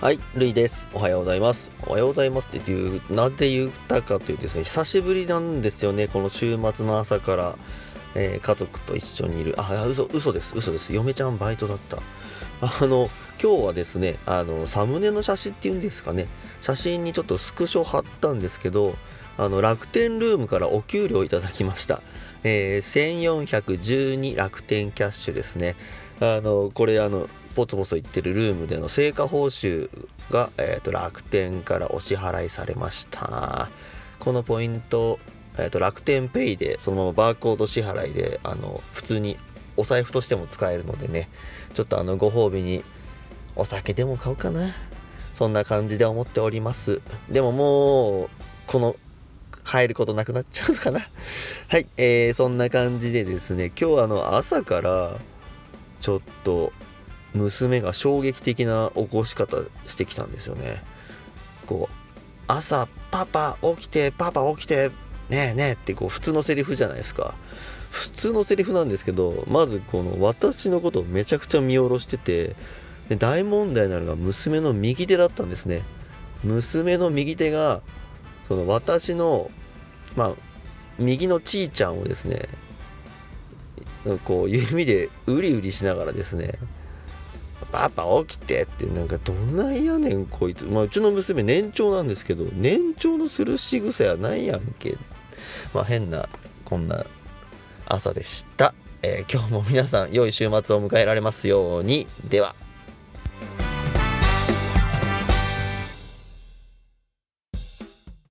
はい、ルイです。おはようございます。おはようございますっていう、なんで言ったかというとですね、久しぶりなんですよね、この週末の朝から、えー家族と一緒にいる。あ、嘘、嘘です、嘘です。嫁ちゃんバイトだった。あの、今日はですね、あの、サムネの写真っていうんですかね、写真にちょっとスクショ貼ったんですけど、あの、楽天ルームからお給料いただきました。えー1412楽天キャッシュですね。あの、これあの、ポツポツ言ってるルームでの成果報酬が、えー、と楽天からお支払いされました。このポイント、えー、と楽天ペイでそのままバーコード支払いであの普通にお財布としても使えるのでねちょっとあのご褒美にお酒でも買うかな。そんな感じで思っております。でももうこの入ることなくなっちゃうのかな。はい、えー、そんな感じでですね今日あの朝からちょっと娘が衝撃的な起こし方してきたんですよね。こう朝パパ起きてパパ起きてねえねえってこう普通のセリフじゃないですか。普通のセリフなんですけどまずこの私のことをめちゃくちゃ見下ろしててで大問題なのが娘の右手だったんですね。娘の右手がその私のまあ右のちーちゃんをですねこう指でうりうりしながらですねパパ起きてってなんかどんなんやねんこいつ、まあ、うちの娘年長なんですけど年長のする仕草やないやんけまあ変なこんな朝でした、えー今日も皆さん良い週末を迎えられますように。では。